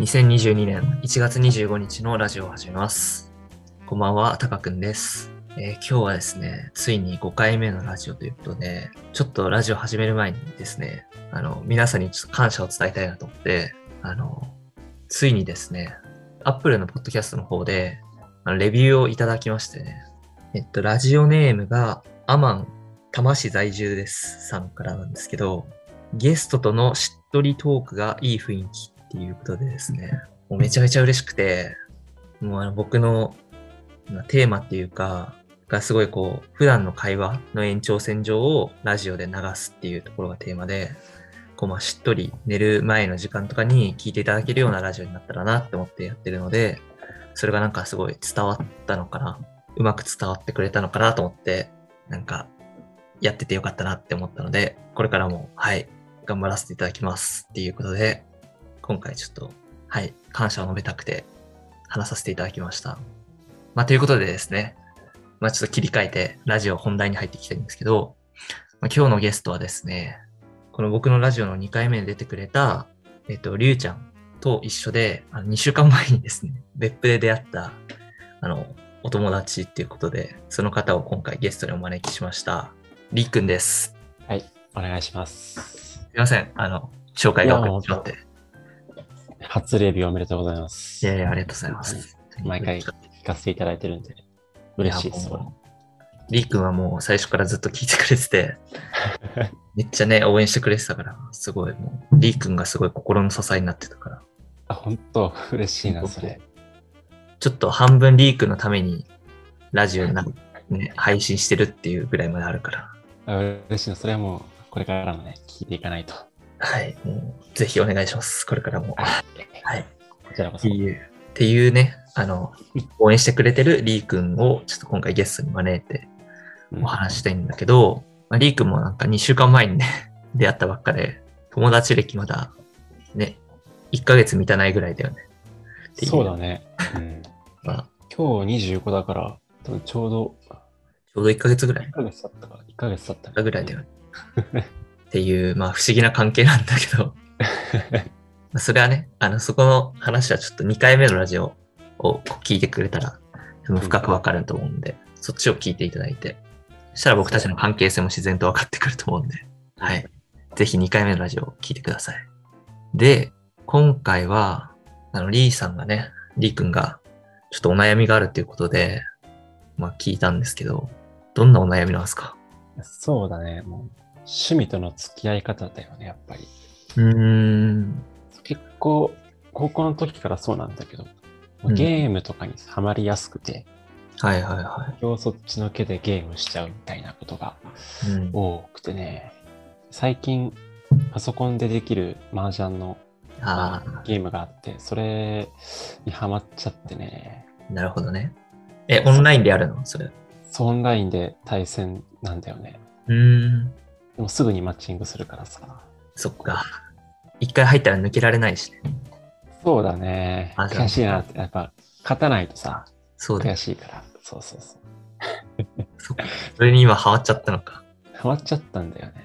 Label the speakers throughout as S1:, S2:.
S1: 2022年1月25日のラジオを始めます。こんばんは、たかくんです、えー今日はですね、ついに5回目のラジオということで、ちょっとラジオ始める前にですね、あの、皆さんにちょっと感謝を伝えたいなと思って、あの、ついにですね、Apple のポッドキャストの方で、あのレビューをいただきましてね、えっと、ラジオネームがアマン、多摩市在住ですさんからなんですけど、ゲストとのしっとりトークがいい雰囲気っていうことでですね、もうめちゃめちゃ嬉しくて、もうあの僕のテーマっていうか、がすごいこう、普段の会話の延長線上をラジオで流すっていうところがテーマで、こうまあしっとり寝る前の時間とかに聞いていただけるようなラジオになったらなって思ってやってるので、それがなんかすごい伝わったのかな、うまく伝わってくれたのかなと思って、なんかやっててよかったなって思ったので、これからも、はい、頑張らせていただきますっていうことで、今回ちょっと、はい、感謝を述べたくて話させていただきました。まあ、ということでですね、まあ、ちょっと切り替えてラジオ本題に入っていきたいんですけど、まあ、今日のゲストはですね、この僕のラジオの2回目に出てくれた、えっと、りゅうちゃんと一緒で、あの2週間前にですね、別府で出会った、あの、お友達っていうことで、その方を今回ゲストにお招きしました。りーくんです。
S2: はい、お願いします。
S1: すいません。あの、紹介が遅れてしまって。
S2: 初レビューおめでとうございます。
S1: いやいや、ありがとうございます。
S2: 毎回聞かせていただいてるんで、嬉しいです。
S1: りーくんはもう最初からずっと聞いてくれてて、めっちゃね、応援してくれてたから、すごいもう、りーくんがすごい心の支えになってたから、
S2: あ、本当嬉しいな、それ。
S1: ちょっと半分りーくんのためにラジオな、ね、配信してるっていうぐらいまであるから、
S2: あ嬉しいな、それはもう、これからもね、聞いていかないと。
S1: はい、もう、ぜひお願いします。これからも。はい。
S2: こちらこそ。
S1: っていう、っていうね、あの、応援してくれてるりーくんを、ちょっと今回ゲストに招いて
S2: うん
S1: お話ししたいんだけど、まあ、りーくんもなんか2週間前にね、出会ったばっかで、友達歴まだ、ね、1ヶ月満たないぐらいだよね。う
S2: そうだね。うん、
S1: まあ、
S2: 今日25だから、ちょうど
S1: ちょうど1ヶ月ぐらい
S2: 1ヶ月経ったか、1ヶ月経った
S1: ぐらいだよね。っていう、まあ不思議な関係なんだけど、まあそれはね、あの、そこの話はちょっと2回目のラジオを聞いてくれたら、深くわかると思うんで、そっちを聞いていただいて、そしたら僕たちの関係性も自然と分かってくると思うんで、はい。ぜひ2回目のラジオを聞いてください。で、今回は、あの、リーさんがね、リー君が、ちょっとお悩みがあるっていうことで、まあ聞いたんですけど、どんなお悩みなんですか？
S2: そうだね。もう趣味との付き合い方だよね、やっぱり。
S1: うーん。
S2: 結構、高校の時からそうなんだけど、
S1: うん
S2: ゲームとかにハマりやすくて、
S1: はいはいは
S2: 今日そっちのけでゲームしちゃうみたいなことが
S1: い。うん。
S2: 多くてね、最近パソコンでできる麻雀の
S1: あ
S2: ゲームがあって、それにハマっちゃってね、
S1: あ、なるほどね。え、オンラインでやるの？それ。
S2: そうオンラインで対戦なんだよね。
S1: うーん。
S2: でもすぐにマッチングするからさ。
S1: そっか。一回入ったら抜けられないしね。
S2: そうだね。悔しいなって。やっぱ勝たないとさ、
S1: そう。
S2: 悔しいから。そうそうそう。
S1: そ。それに今ハマっちゃったのか。
S2: ハマっちゃったんだよね。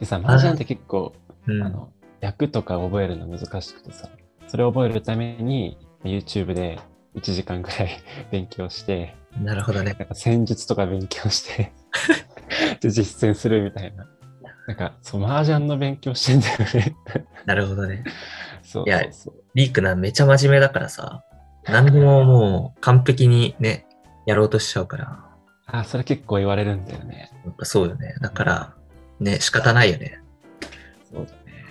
S2: でさ、麻雀って結構、
S1: うん。
S2: あの、役とか覚えるの難しくてさ、それを覚えるために YouTube で1時間ぐらい 勉強して、
S1: なるほどね。
S2: なんか戦術とか勉強して、で実践するみたいな。なんか、そう、麻雀の勉強してんだよね。
S1: なるほどね。
S2: そう
S1: いや。リークなめちゃ真面目だからさ、何でももう完璧にね、やろうとしちゃうから。
S2: あ、それ結構言われるんだよね。
S1: やっぱそうよね。だから、ね、仕方ないよね。
S2: そうだね。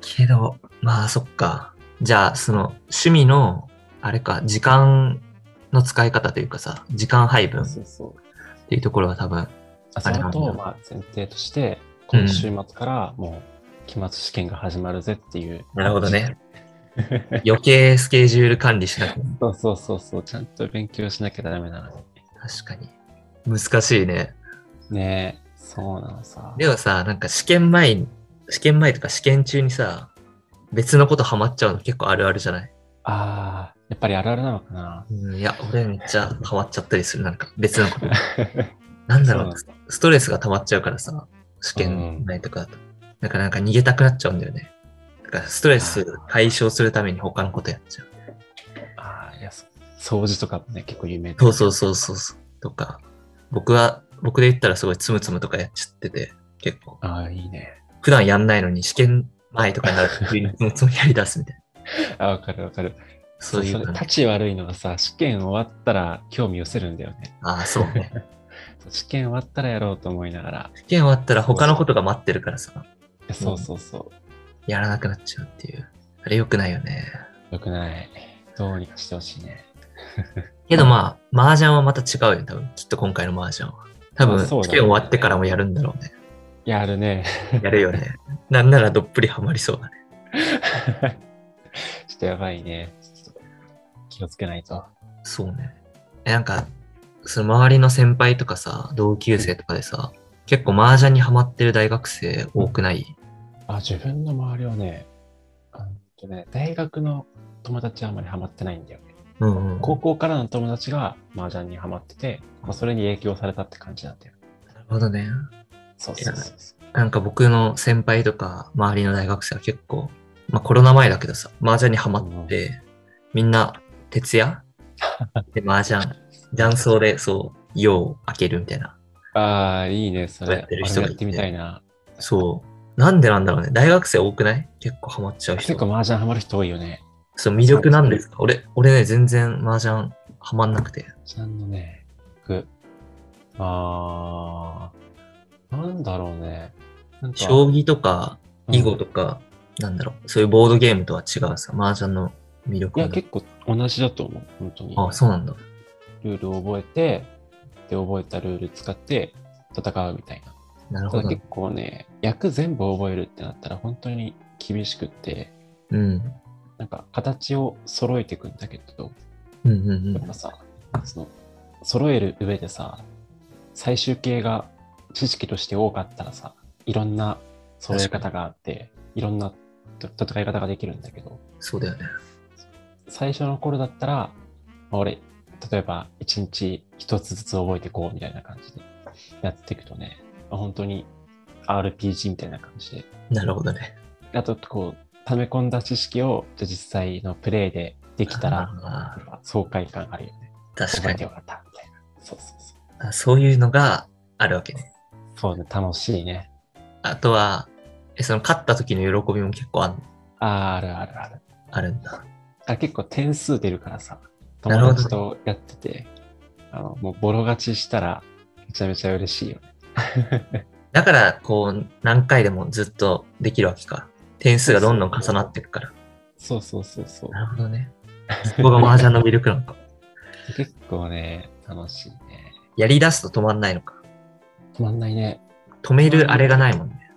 S1: けど、まあそっか。じゃあ、その趣味の、あれか、時間の使い方というかさ、時間配分っ
S2: そうそう。
S1: ていうところは多分、
S2: あ
S1: あれなんだ
S2: それと、まあ、前提として、今週末からもう期末試験が始まるぜっていう。
S1: なるほどね。余計スケジュール管理しなきゃ。
S2: そうそうそうそう、ちゃんと勉強しなきゃダメなのに。
S1: 確かに。難しいね。
S2: ねえ、そうなのさ。
S1: でもさ、なんか試験前に、試験前とか試験中にさ、別のことハマっちゃうの結構あるあるじゃない？
S2: ああ、やっぱりあるあるなのかな。
S1: うん、いや、俺めっちゃハマっちゃったりする。なんか別のこと。なんだろう、ストレスが溜まっちゃうからさ、試験前とかだと。だからなんか逃げたくなっちゃうんだよね。かストレス解消するために他のことやっちゃう。
S2: ああ、いや、そ掃除とかもね、結構有名だ
S1: そうそうそうそう。とか、僕は、僕で言ったらすごいつむつむとかやっちゃってて、結構。
S2: ああ、いいね。
S1: 普段やんないのに試験前とかになると急につむつむやり出すみたいな。
S2: あ、わかるわかる。
S1: そういう感じ。
S2: それ立ち悪いのがさ、試験終わったら興味寄せるんだよね。
S1: ああ、そうね。
S2: 試験終わったらやろうと思いながら。
S1: 試験終わったら他のことが待ってるからさ、
S2: そうそうそう。
S1: やらなくなっちゃうっていう。あれ良くないよね。
S2: よくない。どうにかしてほしいね。
S1: けどまあ、麻雀はまた違うよ、多分。きっと今回の麻雀は。多分、試験終わってからもやるんだろうね。
S2: やるね。
S1: やるよね。なんならどっぷりハマりそうだね。
S2: ちょっとやばいね。気をつけないと。
S1: そうね。え、なんか、その周りの先輩とかさ、同級生とかでさ、結構麻雀にハマってる大学生多くない？
S2: あ、自分の周りはね、あんとね、大学の友達はあんまりハマってないんだよね。
S1: うんうん。
S2: 高校からの友達が麻雀にハマってて、まあ、それに影響されたって感じなんだよ。
S1: なるほどね。
S2: そうそうそう。
S1: なんか僕の先輩とか周りの大学生は結構、まあコロナ前だけどさ、麻雀にハマって、みんな徹夜？で麻雀、雀荘でそう、夜を明けるみたいな。
S2: ああ、いいね、それ。
S1: やってる人が
S2: やってみたいな。
S1: そう。なんでなんだろうね。大学生多くない？結構ハマっちゃう人。
S2: 結構麻雀ハマる人多いよね。
S1: そう、魅力なんですか？俺、俺ね、全然麻雀ハマんなくて。
S2: 麻雀のね、僕、あー、なんだろうね。
S1: 将棋とか、
S2: うん
S1: 囲碁とか、なんだろう、そういうボードゲームとは違うさ、麻雀の魅力
S2: いや、
S1: が
S2: 結構同じだと思う、本当に。
S1: あ、そうなんだ。
S2: ルールを覚えて、で、覚えたルール使って戦うみたいな。
S1: なるほど
S2: 結。構ね、役全部覚えるってなったら本当に厳しくって、
S1: うん。
S2: なんか形を揃えていくんだけど、
S1: うんうんうん。
S2: やっぱさ、その、揃える上でさ、最終形が知識として多かったらさ、いろんな揃え方があって、いろんなと戦い方ができるんだけど、
S1: そうだよね。
S2: 最初の頃だったら、まあ俺、例えば一日一つずつ覚えていこうみたいな感じでやっていくとね、まあ本当に RPG みたいな感じで、
S1: なるほどね。
S2: あとこう、溜め込んだ知識をじゃあ実際のプレイでできたら、爽快感あるよね。
S1: ー確かに
S2: よかったみたいな。そうそうそう。
S1: あ。そういうのがあるわけね。
S2: そうね、楽しいね。
S1: あとは、えその勝った時の喜びも結構あん
S2: あーあるあるある。
S1: あるんだ。
S2: あ結構点数出るからさ、友達とやってて、あのもうボロ勝ちしたらめちゃめちゃ嬉しいよね。
S1: だから、こう、何回でもずっとできるわけか。点数がどんどん重なっていくから。
S2: そうそうそうそう。
S1: なるほどね。そこが麻雀の魅力なのか。
S2: 結構ね、楽しいね。
S1: やり出すと止まんないのか。
S2: 止まんないね。
S1: 止めるあれがないもんね。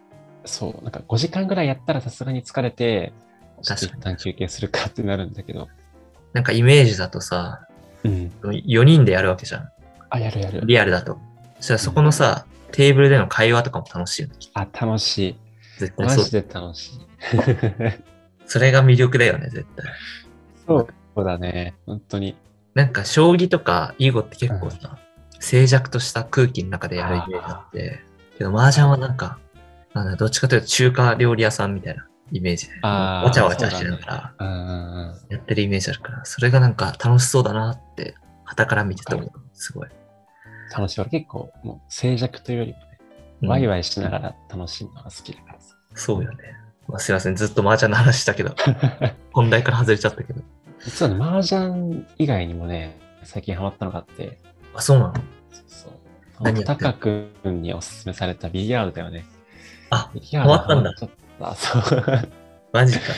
S2: そう、なんか5時間ぐらいやったらさすがに疲れて、ちょっ一旦休憩するかってなるんだけど。
S1: なんかイメージだとさ、
S2: うん。
S1: 4人でやるわけじゃん。
S2: あ、やるやる。
S1: リアルだと。そしたらそこのさ、テーブルでの会話とかも楽しいよね。
S2: あ、楽しい。
S1: 絶対そう
S2: マジ。で楽しい。
S1: それが魅力だよね、絶対。
S2: そうだね。本当に。
S1: なんか将棋とか囲碁って結構さ、静寂とした空気の中でやるイメージあって、けど麻雀はなんか、なんだどっちかというと中華料理屋さんみたいなイメージで、
S2: あー
S1: わちゃわちゃしながら。やってるイメージあるから、それがなんか楽しそうだなって、旗から見てて思う。すごい。
S2: 楽しい。俺結構、もう静寂というよりもね、
S1: うん
S2: ワイワイしながら楽しむのが好きだからさ。
S1: そうよね。まあ、すいません、ずっと麻雀の話したけど、本題から外れちゃったけど。
S2: 実はね、麻雀以外にもね、最近ハマったのがあって、
S1: あ、そうなの？
S2: そうそう。タカ君におすすめされたビリヤードだよね。
S1: あ、
S2: ビリヤード
S1: ハマったんだ
S2: ハマっちゃった。そう。
S1: マジか。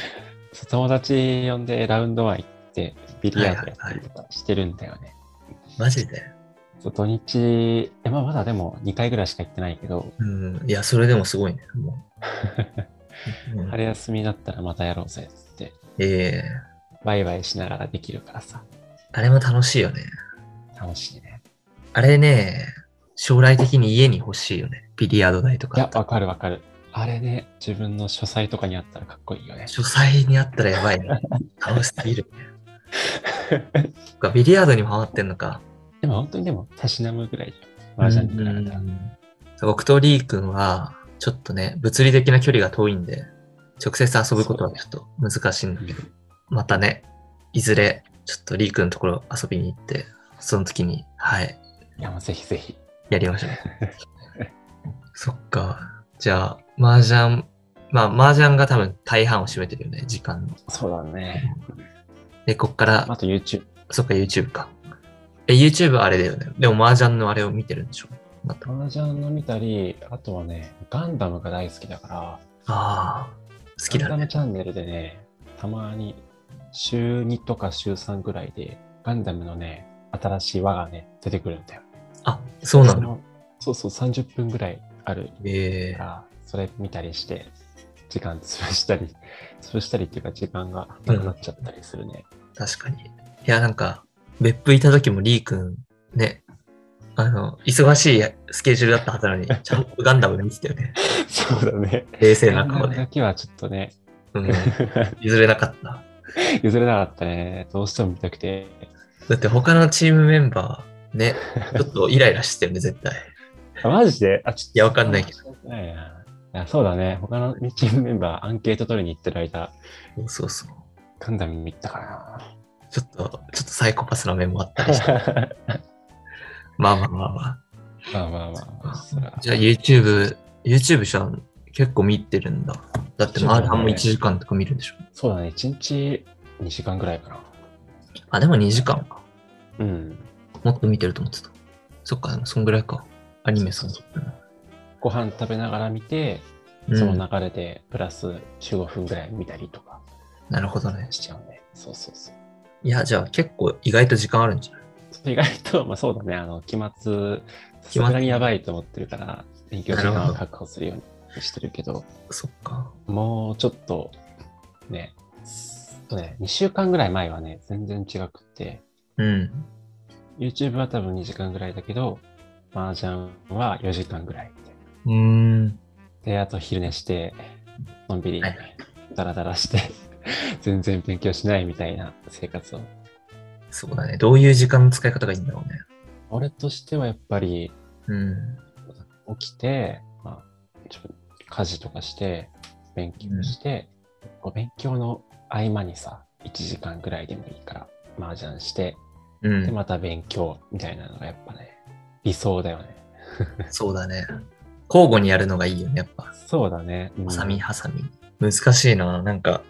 S2: 友達呼んでラウンドワン行って、ビリヤードやったりとかしてるんだよね。
S1: マジで？
S2: そう土日、いやまあまだでも2回ぐらいしか行ってないけど、
S1: うん。いや、それでもすごいね。もう うん
S2: 春休みだったらまたやろうぜって、
S1: ええ
S2: ワイワイしながらできるからさ、
S1: あれも楽しいよね。
S2: 楽しいね。
S1: あれね、将来的に家に欲しいよね。ビリヤード台とか
S2: いや、。わかるわかる。あれね、自分の書斎とかにあったらかっこいいよね。
S1: 書斎にあったらやばいね。楽しすぎるビリヤードにもハマってんのか。
S2: でも本当にでも、たしなむぐらいじゃん。麻雀に比べ
S1: 僕とリー君は、ちょっとね、物理的な距離が遠いんで、直接遊ぶことはちょっと難しいんだけど、またね、いずれ、ちょっとリー君のところ遊びに行って、その時に、はい、
S2: いや、もうぜひぜひ。
S1: やりましょう。そっか。じゃあ、麻雀、まあ、麻雀が多分大半を占めてるよね、時間の。
S2: そうだね。
S1: で、こっから、
S2: あと YouTube。
S1: そっか、YouTube か。え、YouTube はあれだよね。でも、麻雀のあれを見てるんでしょ？また。
S2: 麻雀の見たり、あとはね、ガンダムが大好きだから、
S1: ああ、好きだ
S2: ガンダム
S1: ね。
S2: チャンネルでね、たまに週2とか週3ぐらいで、ガンダムのね、新しい輪がね、出てくるんだよ。
S1: あ、そうなの？
S2: のそうそう、30分ぐらいある
S1: ええ
S2: から、それ見たりして、時間潰したり、潰したりっていうか時間がなくなっちゃったりするね。
S1: 確かに。いや、なんか、別府いた時もリー君、ね、あの、忙しいスケジュールだったはずなのに、ちゃんとガンダム見てたよね。
S2: そうだね。
S1: 冷静な
S2: ガンダム
S1: 顔で。
S2: だけはちょっとね、
S1: うん。譲れなかった。
S2: 譲れなかったね。どうしても見たくて。
S1: だって他のチームメンバー、ね、ちょっとイライラしてるね、絶対。
S2: あマジで？あ、ちょっと。
S1: いやわかんないけ
S2: ど。ないやそうだね。他のチームメンバー、アンケート取りに行ってる間、
S1: そうそうそう。
S2: ガンダム見たか
S1: ちょっと、ちょっとサイコパスな面もあったりして。
S2: な。
S1: まあまあまあま
S2: まあまあまあ。そら
S1: あ。じゃあ YouTube、YouTube じゃん結構見てるんだ。だって
S2: そうだね
S1: マーランも1時間とか見るんでしょ。
S2: そうだね。1日2時間ぐらいかな。
S1: あ、でも2時間か。
S2: うん。
S1: もっと見てると思ってた。そっか、でもそんぐらいか。アニメそん
S2: そうご飯食べながら見て、
S1: うん
S2: その流れでプラス15分ぐらい見たりとか
S1: なるほどね。
S2: しちゃうね。そうそうそう。
S1: いや、じゃあ結構意外と時間あるんじゃない？
S2: 意外と、まあそうだね、あの、期末、さすがにやばいと思ってるから、勉強時間を確保するようにしてるけど、
S1: そっか。
S2: もうちょっと、ね、ね、2週間ぐらい前はね、全然違くって、
S1: うん。
S2: YouTube は多分2時間ぐらいだけど、麻雀は4時間ぐらい。
S1: うーん。
S2: で、あと昼寝して、のんびり
S1: はい
S2: ダラダラして、全然勉強しないみたいな生活を。
S1: そうだね。どういう時間の使い方がいいんだろうね。
S2: 俺としてはやっぱり、
S1: うん。
S2: 起きて、まあ、ちょ家事とかして、勉強して、こう勉強の合間にさ、1時間ぐらいでもいいから、麻雀して、で、
S1: うん。
S2: また勉強みたいなのがやっぱね、理想だよね。
S1: そうだね。交互にやるのがいいよね、やっぱ。
S2: そうだね。うん
S1: ハサミ、ハサミ。難しいな。なんか、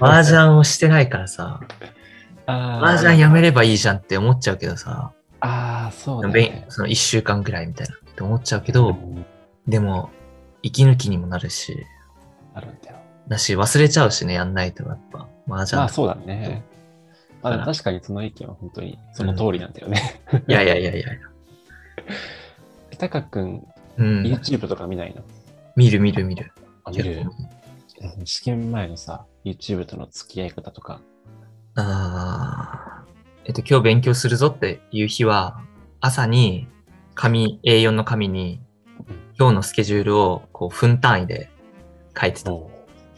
S1: 麻雀をしてないからさ、麻雀やめればいいじゃんって思っちゃうけどさ、
S2: あー、そうだね。
S1: その1週間ぐらいみたいなって思っちゃうけ
S2: け
S1: ど、でも、息抜きにもなるし、
S2: あるんだよ。
S1: だし忘れちゃうしね、やんないとやっぱ、麻雀。
S2: まあそうだね。まあ確かにその意見は本当にその通りなんだよね。
S1: いやいやいやいや。
S2: タカ君、
S1: うん。
S2: YouTube とか見ないの？
S1: 見る見る見る。
S2: あ見る試験前のさ、YouTube との付き合い方とか。
S1: あーえっと、今日勉強するぞっていう日は、朝に紙、A4 の紙に
S2: うん
S1: 今日のスケジュールをこう分単位で書いてた。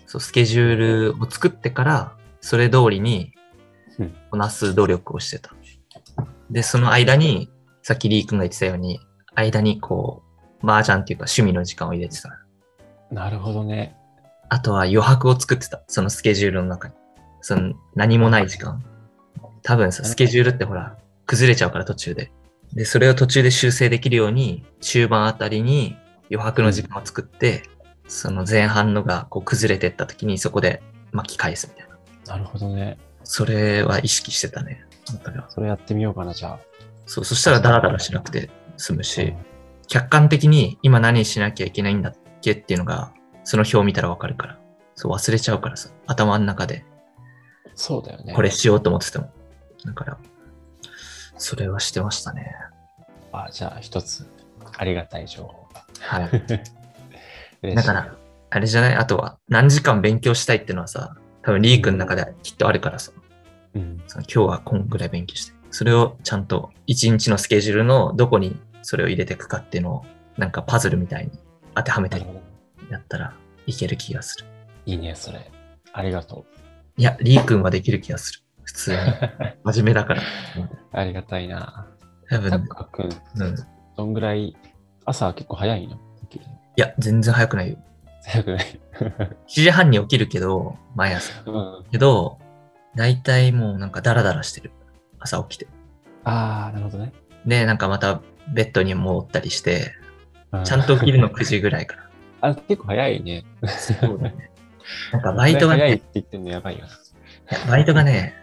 S1: そう、スケジュールを作ってから、それ通りに
S2: うん
S1: こなす努力をしてた。で、その間に、さっきリー君が言ってたように、間にこう、麻雀っていうか趣味の時間を入れてた。
S2: なるほどね。
S1: あとは余白を作ってた。そのスケジュールの中に。その何もない時間。多分さ、スケジュールってほら、崩れちゃうから途中で。で、それを途中で修正できるように、中盤あたりに余白の時間を作って、その前半のがこう崩れてった時にそこで巻き返すみたいな。
S2: なるほどね。
S1: それは意識してたね。
S2: それやってみようかな、じゃ
S1: そう、そしたらダラダラしなくて済む
S2: あ。
S1: し、客観的に今何しなきゃいけないんだっけっていうのが、その表を見たらわかるから。そう忘れちゃうからさ、頭の中で
S2: そうだよね。
S1: これしようと思ってても。だから、それはしてましたね。
S2: あ、じゃあ一つありがたい情報が。
S1: は い。だから、あれじゃない？あとは、何時間勉強したいっていうのはさ、多分リー君の中できっとあるからさ、
S2: うん。
S1: その今日はこんぐらい勉強して。それをちゃんと一日のスケジュールのどこにそれを入れていくかっていうのを、なんかパズルみたいに当てはめたり。やったらいける気がする。
S2: いいね、それ。ありがと
S1: いや、リー君はできる気がする。普通に。
S2: う。
S1: 真面目だから。
S2: ありがたいな。
S1: 多分、うん。い
S2: どんぐらい、朝は結構早いの？起きるの
S1: や、全然早くないよ。
S2: 早くない？
S1: 7時半に起きるけど、毎朝。
S2: うん。
S1: けど、大体もうなんかダラダラしてる。朝起きて。
S2: ああ、なるほどね。
S1: で、なんかまたベッドに戻ったりして、
S2: う
S1: ちゃんと起きるの9時ぐらいから。
S2: あ、結構早いね。
S1: そうだね。なんかバイトがね
S2: 早いって、言ってんのやばいよ
S1: バイトがね、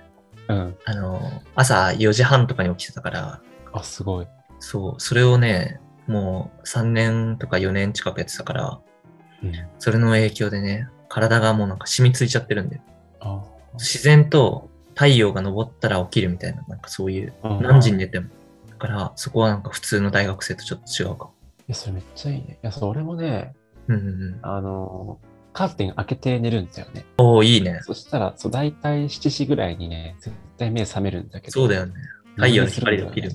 S2: な。うん。
S1: あの、朝4時半とかに起きてたから、
S2: あ、すごい。
S1: そう、それをね、もう3年とか4年近くやってたから、
S2: うん。
S1: それの影響でね、体がもうなんか染みついちゃってるんだよ。
S2: あ
S1: 自然と太陽が昇ったら起きるみたいな、なんかそういう、
S2: ー
S1: 何時に寝ても。だから、そこはなんか普通の大学生とちょっと違うかも。
S2: いや、それめっちゃいいね。いや、そう、俺もね、
S1: うんうんうん。
S2: あのー、カーテン開けて寝るんだよね。
S1: おー、いいね。
S2: そしたら、そう、大体7時ぐらいにね、絶対目覚めるんだけど。
S1: そうだよね。太陽の光で起きる。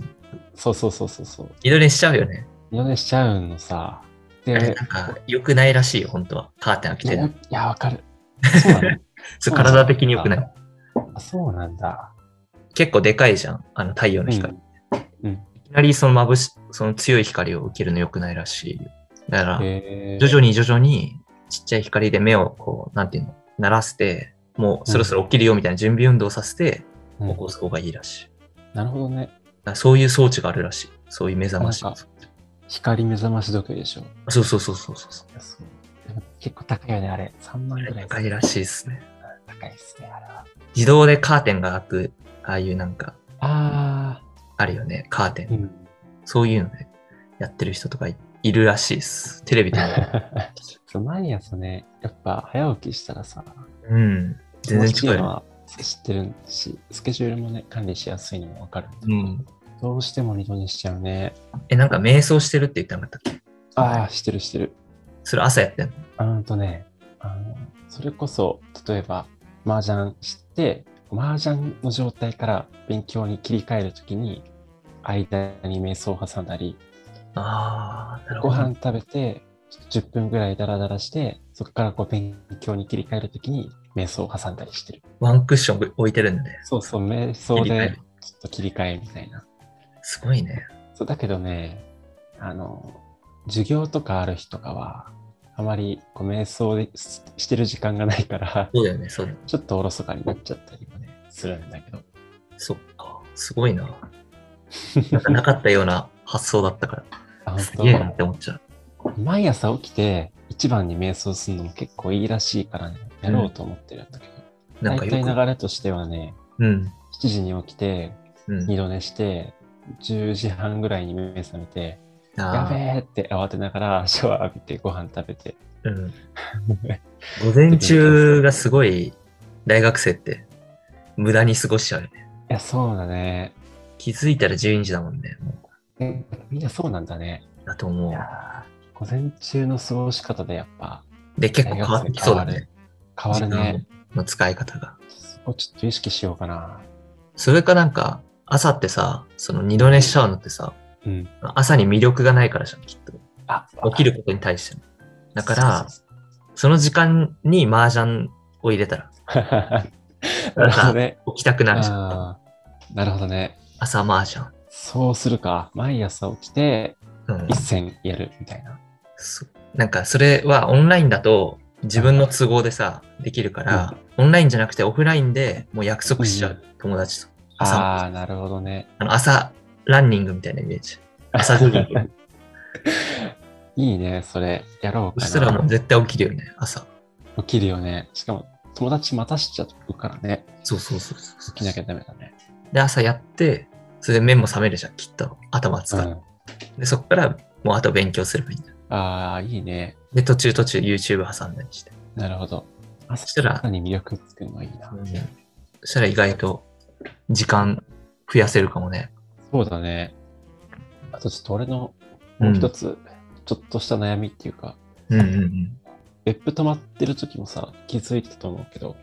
S2: そうそうそうそうそう。
S1: 二度寝しちゃうよね。
S2: 二度寝しちゃうのさ。で、
S1: なんか良くないらしいよ、本当は。カーテン開けて
S2: いや、
S1: る。
S2: いやわかる。そうなの
S1: 体的に良くない。
S2: あそうなんだ。
S1: 結構でかいじゃん、あの太陽の光。
S2: うん。
S1: いきなりその眩し、その強い光を受けるの良くないらしいよ。だから、徐々に徐々にちっちゃい光で目をこう、なんていうの、鳴らして、もうそろそろ起きるよみたいな準備運動をさせて
S2: うん
S1: 起こす方がいいらしい。
S2: なるほどね。
S1: そういう装置があるらしい。そういう目覚まし
S2: 光目覚まし時計でしょ。い
S1: そうそうそうそうそう。
S2: 結構高いよね、あれ。3万ぐらい。
S1: 高いらしいですね。
S2: 高いですね、あれは。
S1: 自動でカーテンが開く、ああいうなんか、
S2: あ
S1: あるよね、カーテン。
S2: ー。うん。
S1: そういうのでやってる人とかいいるらしいです。テレビでも。
S2: そう毎朝ね、やっぱ早起きしたらさ、
S1: うん。全然違う
S2: は知ってるし、スケジュールもね、管理しやすいのもわかる
S1: うん。
S2: どうしても二度寝しちゃうね。
S1: え、なんか瞑想してるって言ってなかったっけ？
S2: ああ、してるしてる。
S1: それ朝やってんの？
S2: あーんとね、あの、それこそ、例えば、麻雀して、麻雀の状態から勉強に切り替えるときに、間に瞑想を挟んだり、
S1: ああ、なるほど。
S2: ご飯食べて、10分ぐらいダラダラして、そこからこう勉強に切り替えるときに、瞑想を挟んだりしてる。
S1: ワンクッション置いてるんだね。
S2: そうそう、瞑想で
S1: 切り替える
S2: ちょっと切り替えみたいな。
S1: すごいね。
S2: そうだけどね、あの、授業とかある日とかは、あまりこう瞑想でししてる時間がないから、
S1: そうだよね、そうだよね。
S2: ちょっとおろそかになっちゃったりするんだけど。
S1: そっか。すごいな。なんかなかったような発想だったから。
S2: あ
S1: すげえな
S2: 本
S1: って思っちゃう。
S2: 当毎朝起きて一番に瞑想するのも結構いいらしいからね、やろうと思ってるんだけど。
S1: なんか
S2: 大体
S1: よ
S2: 流れとしてはね、
S1: く。うん。
S2: 7時に起きて、
S1: うん。
S2: 二度寝して、10時半ぐらいに目覚めて、や
S1: あ
S2: べえって慌てながらシャワー浴びてご飯食べて。
S1: ーうん。午前中がすごい大学生って無駄に過ごしちゃうよね。
S2: いや、そうだね。
S1: 気づいたら12時だもんね。も
S2: えみんなそうなんだね。
S1: うだと思
S2: いうや。ー午前中の過ごし方でやっぱ
S1: で、結構変わってきそうだね。
S2: 変わるね。
S1: 時間の使い方が。
S2: そこちょっと意識しようかな。
S1: それかなんか、朝ってさ、その二度寝しちゃうのってさ、
S2: うん。
S1: 朝に魅力がないからじゃん、きっと。
S2: あ、
S1: 起きることに対しての。だから
S2: そう、そう
S1: その時間に麻雀を入れたら、
S2: そ うなるほどね。
S1: 起きたくなるじゃ
S2: なるほどね。
S1: 朝麻雀。
S2: そうするか。毎朝起きて
S1: うん
S2: 一戦やるみたいな。
S1: そうなんかそれはオンラインだと自分の都合でさ、できるから、オンラインじゃなくてオフラインでもう約束しちゃう、
S2: うん
S1: 友達と。朝
S2: ああ、なるほどね。
S1: あの朝ランニングみたいなイメージ。朝ジョギング。
S2: いいね、それ。やろうか
S1: そしたらも
S2: な。
S1: う絶対起きるよね、朝。
S2: 起きるよね。しかも、友達待たしちゃうからね。
S1: そうそうそうそう
S2: 起きなきゃダメだね。
S1: で、朝やって、それで目も覚めるじゃん、きっと。頭使う。
S2: うん。
S1: で、そこからもうあと勉強すればいいんだよ。
S2: ああ、いいね。
S1: で、途中途中 YouTube 挟んだりして。
S2: なるほど。朝
S1: したら
S2: に魅力つくのがいいな。
S1: うんそしたら意外と時間増やせるかもね。
S2: そうだね。あとちょっと俺のもう一つ、ちょっとした悩みっていうか、
S1: うんうんうん。
S2: 別府止まってる時もさ、気づいてたと思うけど、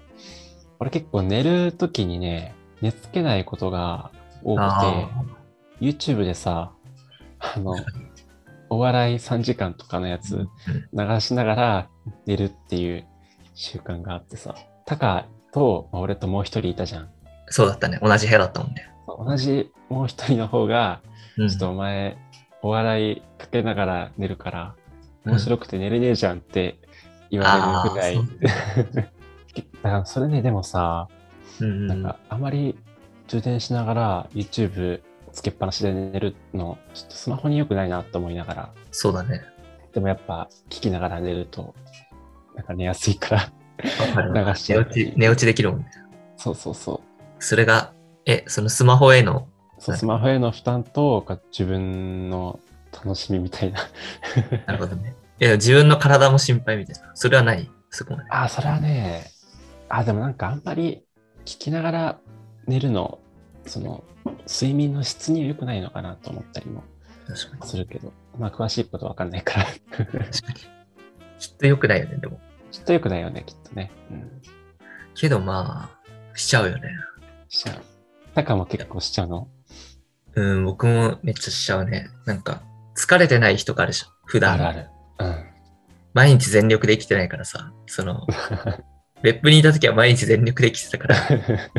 S2: 俺結構寝る時にね、寝つけないことが多くて、
S1: あ
S2: YouTube でさ、あの、お笑い3時間とかのや
S1: ー
S2: つ流しながら寝るっていう習慣があってさ、タカとまあ俺ともう一人いたじゃん。
S1: そうだったね。同じ部屋だったもんね。
S2: 同じもう一人の方が、
S1: うん
S2: ちょっとお前、お笑いかけながら寝るから、面白くて寝れねえじゃんって言われるぐらい
S1: あ。
S2: だからそれね、でもさ、
S1: うん
S2: なんかあまり充電しながら YouTube つけっぱなしで寝るの、ちょっとスマホに良くないなと思いながら、
S1: そうだね。
S2: でもやっぱ聞きながら寝ると、なんか寝やすいから、流しちゃう
S1: 寝落ち、寝落ちできるもんね。
S2: そうそうそう。
S1: それが、え、そのスマホへの、
S2: そう、
S1: はい
S2: スマホへの負担と、自分の楽しみみたいな。
S1: なるほどね。いや、自分の体も心配みたいな。それはないそこまで。
S2: あ、それはね、あ、でもなんかあんまり聞きながら寝るの、その、睡眠の質には良くないのかなと思ったりも。するけど、まあ詳しいことわかんないから、
S1: 確かに。きっと良くないよね、でも。
S2: きっと良くないよね、きっとね。うん。
S1: けどまあ、しちゃうよね。
S2: しちゃう。タカも結構しちゃうの？
S1: うん、僕もめっちゃしちゃうね。なんか、疲れてない人があるじゃん。普段。
S2: あるある。うん。
S1: 毎日全力で生きてないからさ、その、別府にいた時は毎日全力で生きてたから、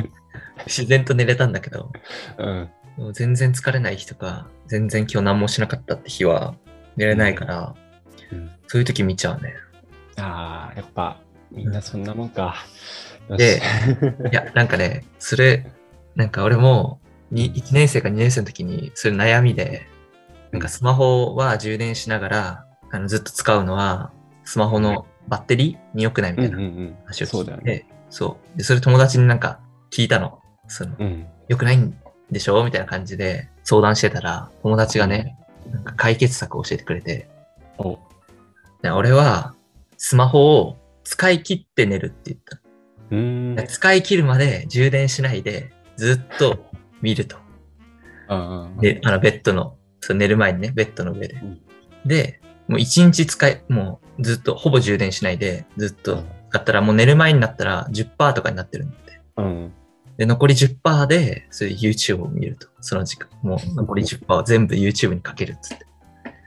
S1: 自然と寝れたんだけど、
S2: うん。
S1: もう全然疲れない日とか、全然今日何もしなかったって日は寝れないから、
S2: うん
S1: そういう時見ちゃうね。
S2: ああ、やっぱ、みんなそんなもんか。よし
S1: でいや、なんかね、それ、なんか俺も、に1年生か2年生の時に、それ悩みで、なんかスマホは充電しながら、あのずっと使うのは、スマホのバッテリーに良くないみ
S2: うん
S1: たいな。話を聞いて、
S2: そうだよね。
S1: そう。で、それ友達になんか聞いたの。その、
S2: うん。
S1: 良くないんでしょみたいな感じで相談してたら、友達がね、なんか解決策を教えてくれて、俺はスマホを使い切って寝るって言った。
S2: うーん。
S1: 使い切るまで充電しないで、ずっと見ると。
S2: うんうん
S1: で、あの、ベッドの、そう寝る前にね、ベッドの上で
S2: うん。
S1: で、もう一日使い、もうずっと、ほぼ充電しないで、ずっ
S2: う
S1: と
S2: ん
S1: 使ったら、もう寝る前になったら10%とかになってるんだって。
S2: うん。
S1: で、残り10%で、それで YouTube を見ると。その時間。もう残り10%を全部 YouTube にかけるっつって。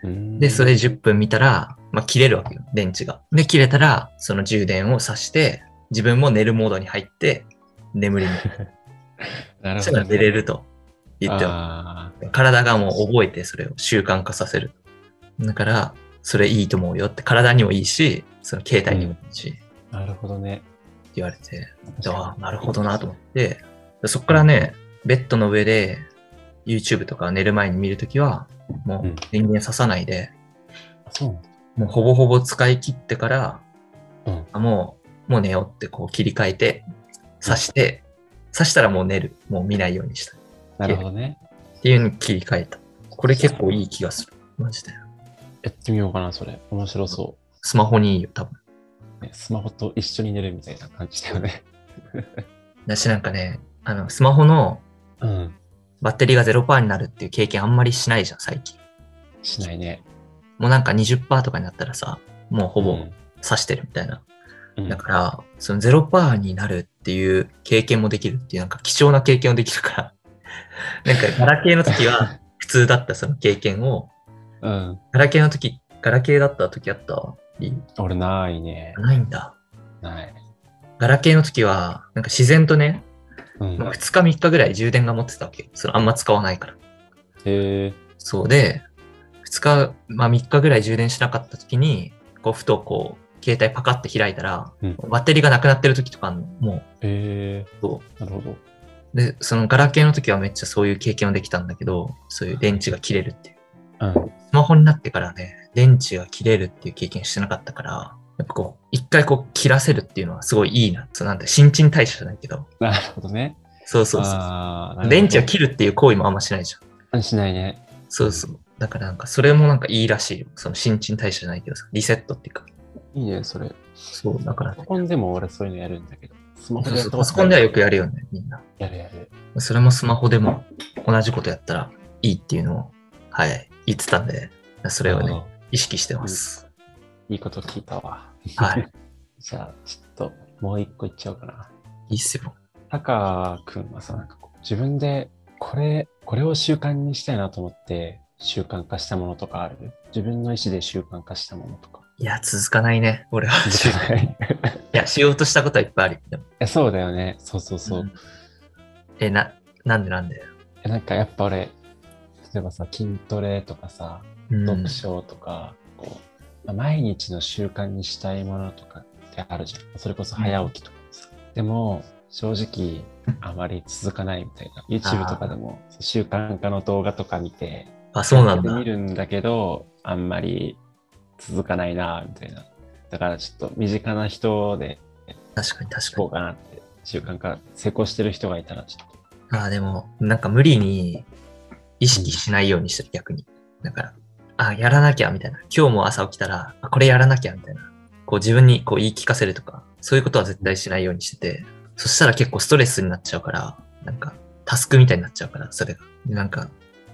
S2: うん
S1: で、それ10分見たら、まあ、切れるわけよ、電池が。で、切れたら、その充電を挿して、自分も寝るモードに入って、眠りに。
S2: なるほどね。
S1: 寝れると言っては
S2: あ
S1: 体がもう覚えてそれを習慣化させる。だから、それいいと思うよって、体にもいいし、その携帯にもいいし、って
S2: あ、なるほどね。
S1: 言われて、ああ、なるほどなと思って、でそっからね、ベッドの上で YouTube とか寝る前に見るときは、も
S2: う
S1: うん電源ささないで、
S2: そう。
S1: もうほぼほぼ使い切ってから、
S2: うん。
S1: あもう、もう寝ようってこう切り替えて、刺して、刺したらもう寝る。もう見ないようにした。っ
S2: なるほどね。
S1: ていうのに切り替えた。これ結構いい気がする。マジで。
S2: やってみようかな、それ。面白そ
S1: スマホにいいよ、多分。
S2: う。ね、スマホと一緒に寝るみたいな感じだよね。
S1: だしなんかね、あの、スマホの
S2: うん。
S1: バッテリーが0%になるっていう経験あんまりしないじゃん、最近。
S2: しないね。
S1: もうなんか20%とかになったらさ、もうほぼ
S2: うん
S1: 刺してるみたいな。
S2: うん
S1: だから、その0%になるっていう経験もできるっていう、なんか貴重な経験をできるから、なんかガラケーの時は普通だったその経験を、
S2: うん。
S1: ガラケーの時、ガラケーだった時あった？
S2: 俺ないね。
S1: ないんだ。
S2: ない。
S1: ガラケーの時は、なんか自然とね、
S2: うん。
S1: まあ、2日3日ぐらい充電が持ってたわけよ。そのあんま使わないから。
S2: へえ。
S1: そうで、2日、まあ3日ぐらい充電しなかった時に、こうふとこう、携帯パカって開いたら、
S2: うん
S1: バッテリーがなくなってる時とかあんの。も
S2: へえ。
S1: う、そ
S2: なるほど。
S1: う。で、そのガラケーの時はめっちゃそういう経験をできたんだけど、そういう電池が切れるっていう。
S2: うん。
S1: スマホになってからね、電池が切れるっていう経験してなかったから、やっぱこう、一回こう切らせるっていうのはすごいいいな。そうなんだ、新陳代謝じゃないけど。
S2: なるほどね。
S1: そうそうそう。電池を切るっていう行為もあんましないじゃん。
S2: しないね。
S1: そうそう。だからなんかそれもなんかいいらしいよ。その新陳代謝じゃないけどさ、リセットっていうか。
S2: いいね、それ。
S1: そう、だから
S2: パソコンでも俺そういうのやるんだけど。スマホで
S1: パソコンではよくやるよね、みんな。
S2: やるやる。
S1: それもスマホでも同じことやったらいいっていうのを、はい、言ってたんで、それをね、意識してます。
S2: いいこと聞いたわ。
S1: はい。
S2: じゃあ、ちょっともう一個いっちゃおうかな。
S1: いいっすよ。
S2: タカ君はさ、なんか自分でこれ、これを習慣にしたいなと思って習慣化したものとかある？自分の意思で習慣化したものとか。
S1: いや、続かないね、俺は。
S2: い
S1: いや、しようとしたことはいっぱいある。でも
S2: やそうだよね。そうそうそう。
S1: んえ、な、なんでなんで？
S2: えなんかやっぱ俺、例えばさ、筋トレとかさ、
S1: うん
S2: 読書とか、こうまあ毎日の習慣にしたいものとかってあるじゃん。それこそ早起きとかさ。でも、正直、あまり続かないみたいな。YouTube とかでも習慣化の動画とか見て、
S1: あ、そうなんだ
S2: やって。みるんだけど、あんまり続かないな、みたいな。だからちょっと身近な人で
S1: 確かに確
S2: 聞
S1: かに。
S2: こうかなって、習慣化成功してる人がいたらちょっと。
S1: ああ、でも、なんか無理に意識しないようにしてる、逆に。だから、あやらなきゃ、みたいな。今日も朝起きたら、あこれやらなきゃ、みたいな。こう自分にこう言い聞かせるとか、そういうことは絶対しないようにしてて、そしたら結構ストレスになっちゃうから、なんか、タスクみたいになっちゃうから、それが。なんか、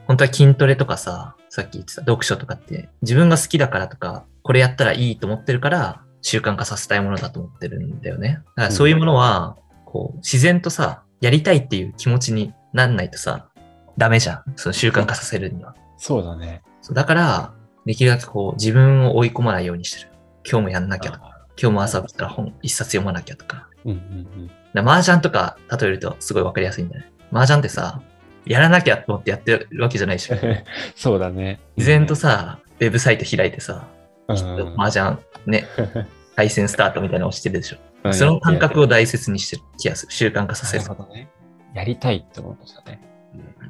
S1: 本当は筋トレとかさ、さっき言ってた読書とかって、自分が好きだからとか、これやったらいいと思ってるから、習慣化させたいものだと思ってるんだよね。だからそういうものは、こう、自然とさ、やりたいっていう気持ちになんないとさ、ダメじゃん。その習慣化させるには。
S2: そうだね。
S1: だから、できるだけこう、自分を追い込まないようにしてる。今日もやんなきゃとか、
S2: あ
S1: 今日も朝起きたら本一冊読まなきゃとか。
S2: うんうんうん。
S1: 麻雀とか例えるとすごいわかりやすいんだよね。麻雀ってさ、やらなきゃと思ってやってるわけじゃないでしょ。
S2: そうだね。
S1: 自然とさ、ウェブサイト開いてさ、
S2: うん、
S1: 麻雀ね、対戦スタートみたいなのをしてるでしょ。
S2: うん
S1: その感覚を大切にしてる気がする。習慣化させる
S2: なる。ほどね。やりたいって思うことだね。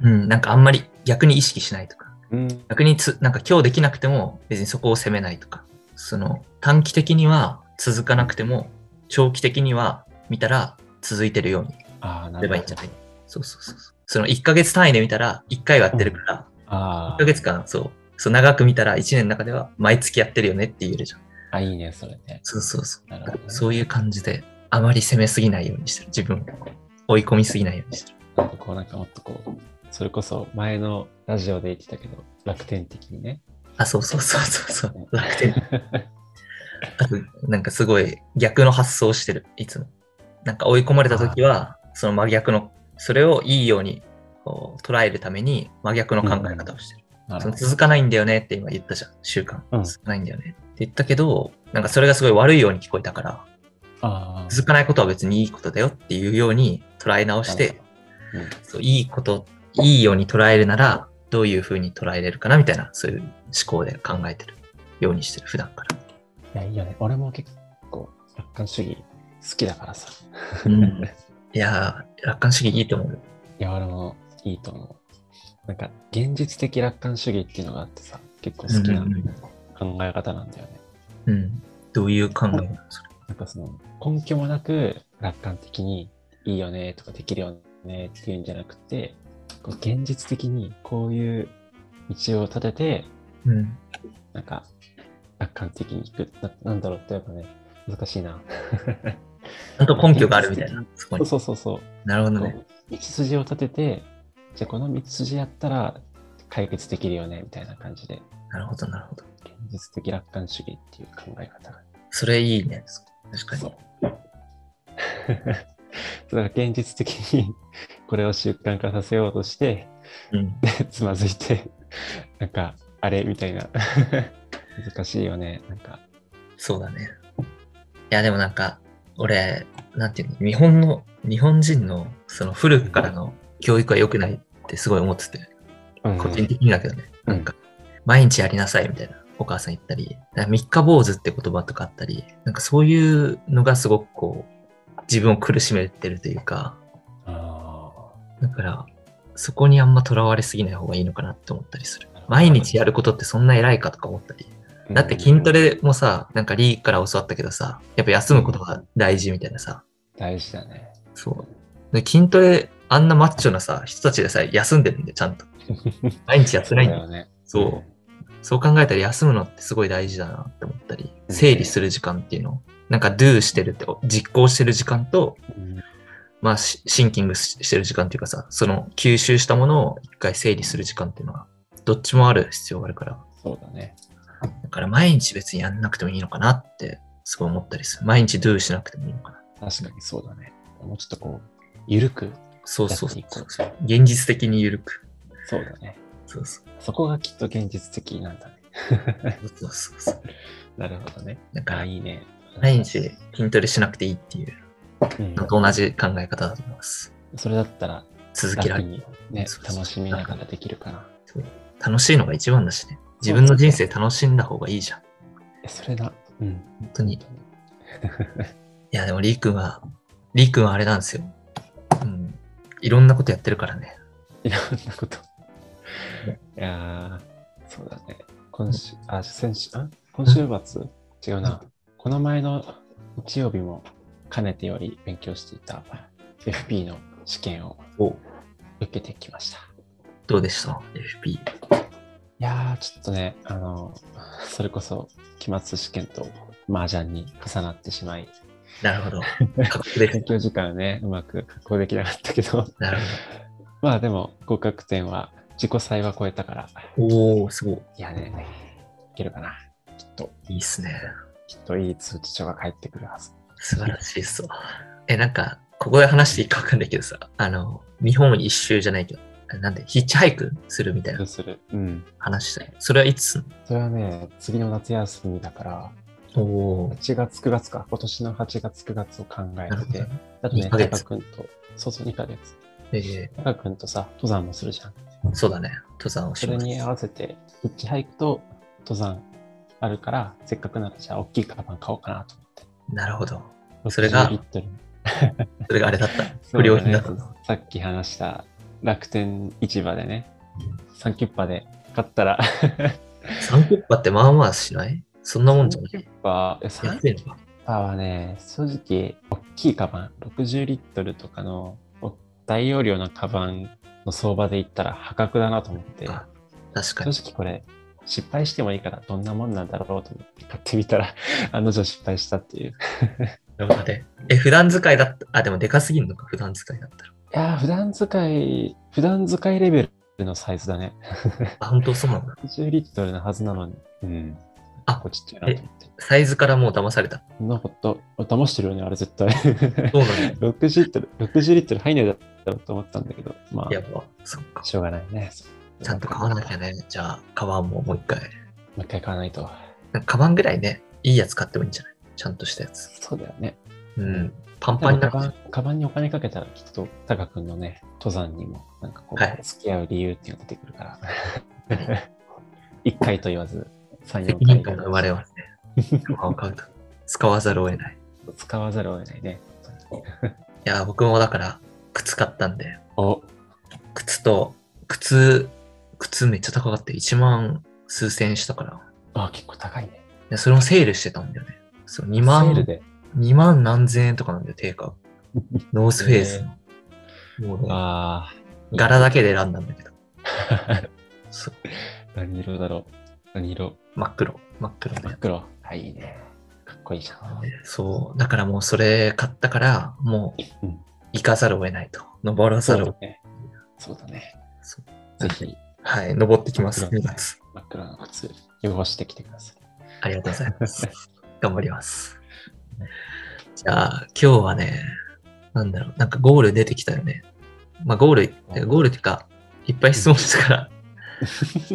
S1: うん、なんかあんまり逆に意識しないとか。
S2: うん。
S1: 逆につ、なんか今日できなくても別にそこを責めないとか。その短期的には続かなくても長期的には見たら続いてるように
S2: ああ、な
S1: すれ
S2: るほど。
S1: ばいいんじゃないそうそうそうその1ヶ月単位で見たら1回はやってるから、1
S2: あ
S1: ヶ月間そう、そう長く見たら1年の中では毎月やってるよねって言えるじゃん。
S2: あ、あ、いいね、それね。
S1: そうそうそう。
S2: ね
S1: そういう感じであまり責めすぎないようにしてる。自分を追い込みすぎないようにしてる。
S2: なんかこう、なんかもっとこう、それこそ前のラジオで言ってたけど、楽天的にね。
S1: あ、そうそうそうそうそう。楽天。なんかすごい逆の発想をしてる、いつも。なんか追い込まれた時は、その真逆の、それをいいようにこう捉えるために真逆の考え方をしてる。その
S2: なるほど
S1: 続かないんだよねって今言ったじゃん、習慣。
S2: うん
S1: 続かないんだよねって言ったけど、なんかそれがすごい悪いように聞こえたから。続かないことは別にいいことだよっていうように捉え直して、
S2: うん
S1: そういいこと、いいように捉えるなら、どういうふうに捉えれるかなみたいな、そういう思考で考えてるようにしてる、普段から。
S2: いや、いいよね。俺も結構、楽観主義好きだからさ。
S1: うんいやー、楽観主義いいと思う。
S2: いや、俺もいいと思う。なんか、現実的楽観主義っていうのがあってさ、結構好きな考え方なんだよね。
S1: うん。どういう考えなのそれ。
S2: なんかその、根拠もなく楽観的にいいよねとかできるよねっていうんじゃなくて、こう現実的にこういう道を立てて、
S1: うん。
S2: なんか、楽観的にいく。ななんだろうってやっぱね、難しいな。
S1: ちゃんと根拠があるみたいな。そ
S2: うそうそうそう。
S1: なるほどね。
S2: 道筋を立てて、じゃあこの道筋やったら解決できるよねみたいな感じで、
S1: なるほど、なるほど。
S2: 現実的楽観主義っていう考え方が。
S1: それいいね。確か
S2: そ
S1: に
S2: う。。それから現実的に これを習慣化させようとして、
S1: うん。
S2: でつまずいて、なんか、あれ？みたいな。難しいよね。なんか、
S1: そうだね。いや、でもなんか、俺、なんていうの、日本の、日本人の、その古くからの教育は良くないってすごい思ってて、
S2: うん。
S1: 個人的にだけどね、
S2: うん。
S1: なんか、毎日やりなさいみたいな、お母さん言ったり、三日坊主って言葉とかあったり、なんかそういうのがすごくこう、自分を苦しめてるというか、
S2: あ
S1: だから、そこにあんまとらわれすぎない方がいいのかなって思ったりする
S2: ー。
S1: 毎日やることってそんな偉いかとか思ったり。だって筋トレもさ、なんかリーから教わったけどさ、やっぱ休むことが大事みたいなさ。
S2: 大事だね。
S1: そう。で筋トレ、あんなマッチョなさ、人たちでさ、休んでるんで、ちゃんと。毎日やってないんだよ。
S2: そうだよね。
S1: そう。そう考えたら休むのってすごい大事だなって思ったり、整理する時間っていうのを、なんか do してるって、実行してる時間と、
S2: うん。
S1: まあシシンキングしてる時間っていうかさ、その吸収したものを一回整理する時間っていうのは、どっちもある必要があるから、
S2: そうだね。
S1: だから毎日別にやんなくてもいいのかなって、すごい思ったりする。毎日 do しなくてもいいのかな。
S2: 確かにそうだね。もうちょっとこう、緩く。
S1: そうそうそうそう。現実的に緩く。
S2: そうだね。
S1: そうそう。
S2: そこがきっと現実的なんだね。
S1: そうそうそう。
S2: なるほどね。あ、
S1: だから、
S2: いいね。
S1: 毎日筋トレしなくていいっていう
S2: うん
S1: のと同じ考え方だと思います。
S2: それだったら
S1: 続けられる。
S2: ね楽しみながらできるかな。
S1: 楽しいのが一番だしね。自分の人生楽しんだ方がいいじゃん。
S2: えそれな、うん。
S1: 本当に。いや、でもリー君は、リー君はあれなんですよ。うん。いろんなことやってるからね。
S2: いろんなこと。いやー、そうだね。今週、あ、先週、あ？今週末、違うな。この前の日曜日も、かねてより勉強していた FP の試験を
S1: お
S2: 受けてきました。
S1: どうでした ?FP。
S2: いやー、ちょっとね、あの、それこそ期末試験と麻雀に重なってしまい、
S1: なるほど。
S2: 勉強時間をね、うまく確保できなかったけど、
S1: なる
S2: まあでも合格点は自己採は超えたから、
S1: ほど。おー、すごい。
S2: いやね、いけるかな。きっと、
S1: いいっすね。
S2: きっといい通知書が返ってくるはず。
S1: 素晴らしいっすわ。え、なんか、ここで話していいかわかんないけどさ、あの、日本一周じゃないけど、あなんで、ヒッチハイクするみたいな
S2: するうん。
S1: 話したい。それはいつ
S2: それはね、次の夏休みだから、
S1: のおー。
S2: 8月、9月か。今年の8月、9月を考えて。あとね、
S1: 2ヶ月
S2: タカ君と、そうそう、2ヶ月。
S1: え
S2: タカ君とさ、登山もするじゃん。
S1: ー、そうだね。登山をします。
S2: それに合わせて、ヒッチハイクと登山あるから、せっかくならじゃあ大きいカバン買おうかなと思って。
S1: なるほど。それが
S2: ？60リットル。
S1: それがあれだった？不良品だったんだ。
S2: さっき話した楽天市場でね、サンキュッパで買ったら、
S1: サンキュッパってまあまあしない？そんなもんじゃな
S2: サンキュ
S1: い
S2: ッパ、サンキュッ。パはね、正直、大きいカバン、60リットルとかのお大容量のカバンの相場で言ったら破格だなと思って、
S1: あ確かに。
S2: 正直これ、失敗してもいいからどんなもんなんだろうと思って買ってみたら、案の定失敗したっていう。
S1: なるほどね。え、普段使いだった？あ、でもでかすぎんのか、普段使いだったら。
S2: いやー、普段使い、普段使いレベルのサイズだね。
S1: あ、本当そうなんだ。
S2: 60リットルのはずなのに。うん。
S1: あ
S2: こうちっちゃいなと思って。
S1: サイズからもう騙された？
S2: なこと、騙してるよね、あれ絶対。
S1: そうなんだ。
S2: 60リットル、60リットル入んないだろうと思ったんだけど、まあ、
S1: やば。そっか。
S2: しょうがないね。
S1: ちゃんと買わなきゃね。じゃあ、カバンももう一回。
S2: もう一回買わないと。
S1: なんかカバンぐらいね、いいやつ買ってもいいんじゃない？ちゃんとしたやつ。
S2: そうだよね。
S1: うん。パン
S2: で
S1: パンになる。
S2: もカバン、カバンにお金かけたらきっと、タカ君のね、登山にも、なんかこう、
S1: はい
S2: 付き合う理由っていうのが出てくるから。一回と言わず、3、4
S1: 責任
S2: 回
S1: 感が生まれますね。カバンを買うと。使わざるを得ない。
S2: 使わざるを得ないね。
S1: いや、僕もだから、靴買ったんで、
S2: お、
S1: 靴と、靴、靴めっちゃ高かった。1万数千円したから。い
S2: あ、結構高いね。
S1: や、それもセールしてたんだよね。そう、2
S2: セ
S1: 万
S2: ール、で。
S1: 2万何千円とかなんだよ、定価。ノースフェイスの。もうね、
S2: ああ。
S1: 柄だけで選んだんだけど。そう
S2: 何色だろう何色？
S1: 真っ黒。真っ黒ね。
S2: 真っ黒。はい、いいね。かっこいいじゃん。
S1: そう。だからもうそれ買ったから、もう
S2: うん
S1: 行かざるを得ないと。登らざるを得ない。
S2: ね。そうだね。
S1: そう
S2: ぜひ、
S1: はい。登ってきます。2
S2: 真っ黒ね
S1: 月。
S2: 真っ黒な靴、汚してきてください。
S1: ありがとうございます。頑張ります。じゃあ、今日はね、なんだろう、なんかゴール出てきたよね。まあ、ゴール、ゴールっていうか、いっぱい質問したから、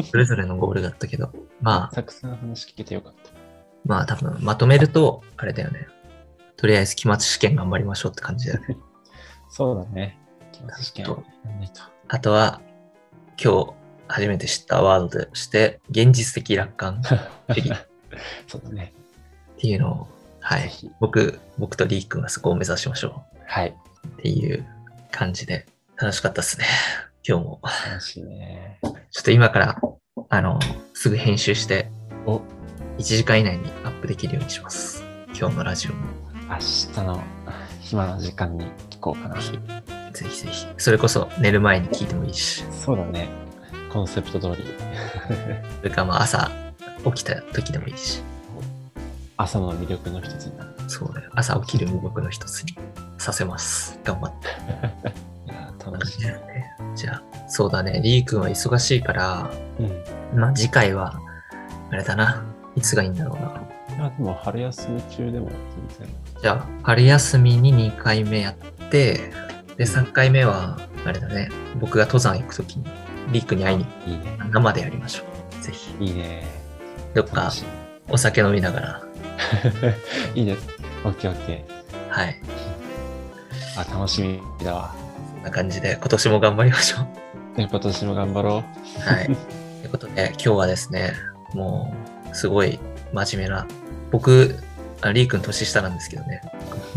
S1: それぞれのゴールだったけど、まあ、
S2: たくさん話聞けてよかった。
S1: まあ多分まとめると、あれだよね。とりあえず期末試験頑張りましょうって感じだよね。
S2: そうだね。期末試験
S1: と
S2: やんないと。
S1: あとは、今日初めて知ったワードとして、現実的楽観っ的
S2: そうだね。
S1: ていうのを、はい。僕、僕とリー君はそこを目指しましょ
S2: はい。
S1: うっていう感じで楽しかったですね。今日も。
S2: 楽しいね。
S1: ちょっと今から、あの、すぐ編集して、
S2: お、
S1: 1時間以内にアップできるようにします。今日のラジオも。
S2: 明日の暇な時間に聞こうかな。
S1: ぜひぜひぜひ。それこそ寝る前に聞いてもいいし、
S2: そうだね。コンセプト通り。
S1: それかまあ朝起きた時でもいいし、
S2: 朝の魅力の一つになる。
S1: そうね。朝起きる魅力の一つにさせます。頑張って。
S2: いやー、楽しい。
S1: じゃあ、そうだね。リー君は忙しいから、
S2: うん。
S1: まあ次回は、あれだな。いつがいいんだろうな。
S2: いや、でも春休み中でも全然。
S1: じゃあ、春休みに2回目やって、で、3回目は、あれだね。僕が登山行くときに、リー君に会いに
S2: いいね。
S1: 生でやりましょう。ぜひ。
S2: いいね。
S1: どっか
S2: 楽しい。
S1: お酒飲みながら。
S2: いいね。オッケーオッケ
S1: はい。
S2: ー。あ、楽しみだわ。
S1: こんな感じで、今年も頑張りましょう。
S2: ね 今年も頑張ろ
S1: はい。ということで、今日はですね、もう、すごい真面目な僕、あリー君年下なんですけどね。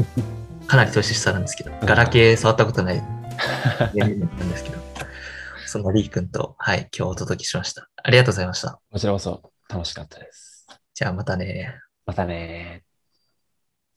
S1: かなり年下なんですけど、ガラケー触ったことない年齢なんですけど、そのリー君と、はい、今日お届けしました。ありがとうございました。
S2: こちらこそ楽しかったです。
S1: じゃあまたね。
S2: またね